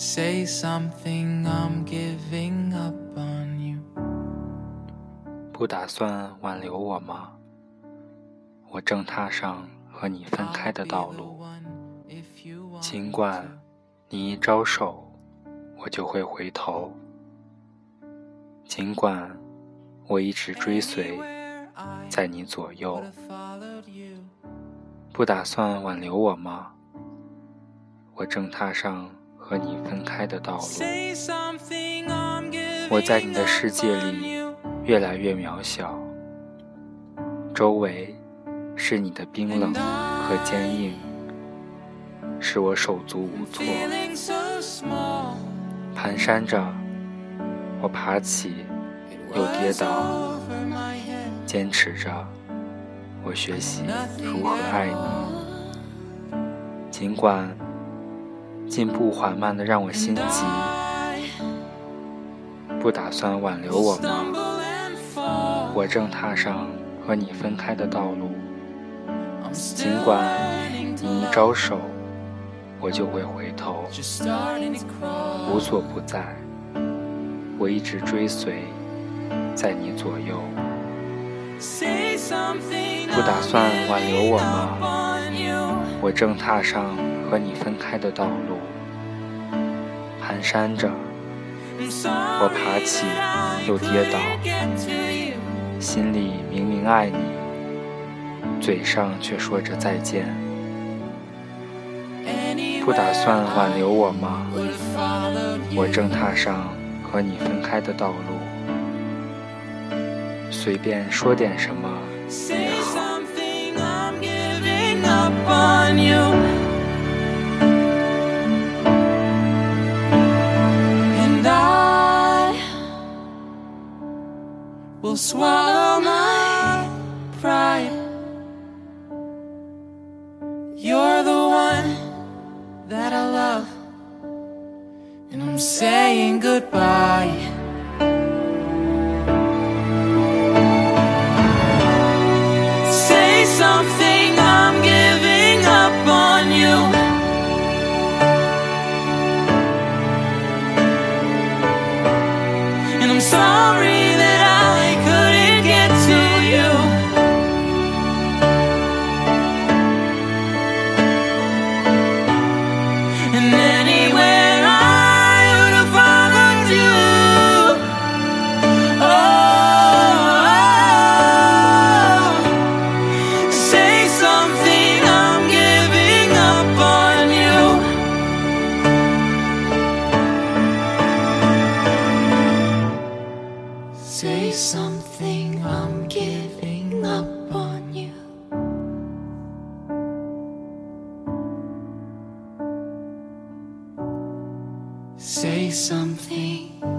Say something, I'm giving up on you. 不打算挽留我吗？我正踏上和你分开的道路。尽管你一招手，我就会回头；尽管我一直追随在你左右。不打算挽留我吗？我正踏上和你分开的道路。我在你的世界里越来越渺小，周围是你的冰冷和坚硬，使我手足无措。蹒跚着，我爬起又跌倒，坚持着。我学习如何爱你，尽管进步缓慢的让我心急。不打算挽留我吗？我正踏上和你分开的道路。尽管你一招手，我就会回头，无所不在。我一直追随在你左右。不打算挽留我吗？我正踏上和你分开的道路，蹒跚着，我爬起又跌倒，心里明明爱你，嘴上却说着再见。不打算挽留我吗？我正踏上和你分开的道路。随便说点什么也好。swallow my pride. You're the one that I love, and I'm saying goodbye. Say something I'm giving up on you. Say something.